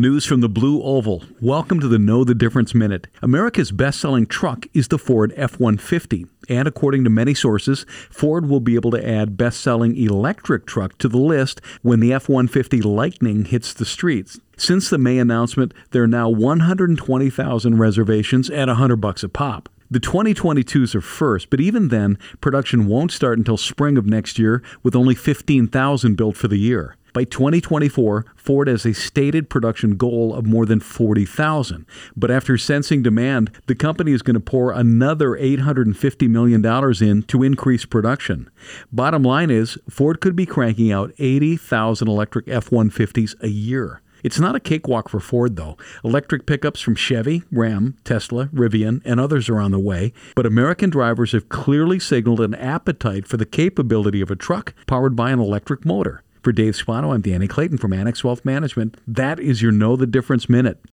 News from the Blue Oval. Welcome to the Know the Difference Minute. America's best selling truck is the Ford F 150. And according to many sources, Ford will be able to add best selling electric truck to the list when the F 150 Lightning hits the streets. Since the May announcement, there are now 120,000 reservations at 100 bucks a pop. The 2022s are first, but even then, production won't start until spring of next year with only 15,000 built for the year. By 2024, Ford has a stated production goal of more than 40,000. But after sensing demand, the company is going to pour another $850 million in to increase production. Bottom line is, Ford could be cranking out 80,000 electric F 150s a year. It's not a cakewalk for Ford, though. Electric pickups from Chevy, Ram, Tesla, Rivian, and others are on the way, but American drivers have clearly signaled an appetite for the capability of a truck powered by an electric motor. For Dave Spano, I'm Danny Clayton from Annex Wealth Management. That is your Know the Difference Minute.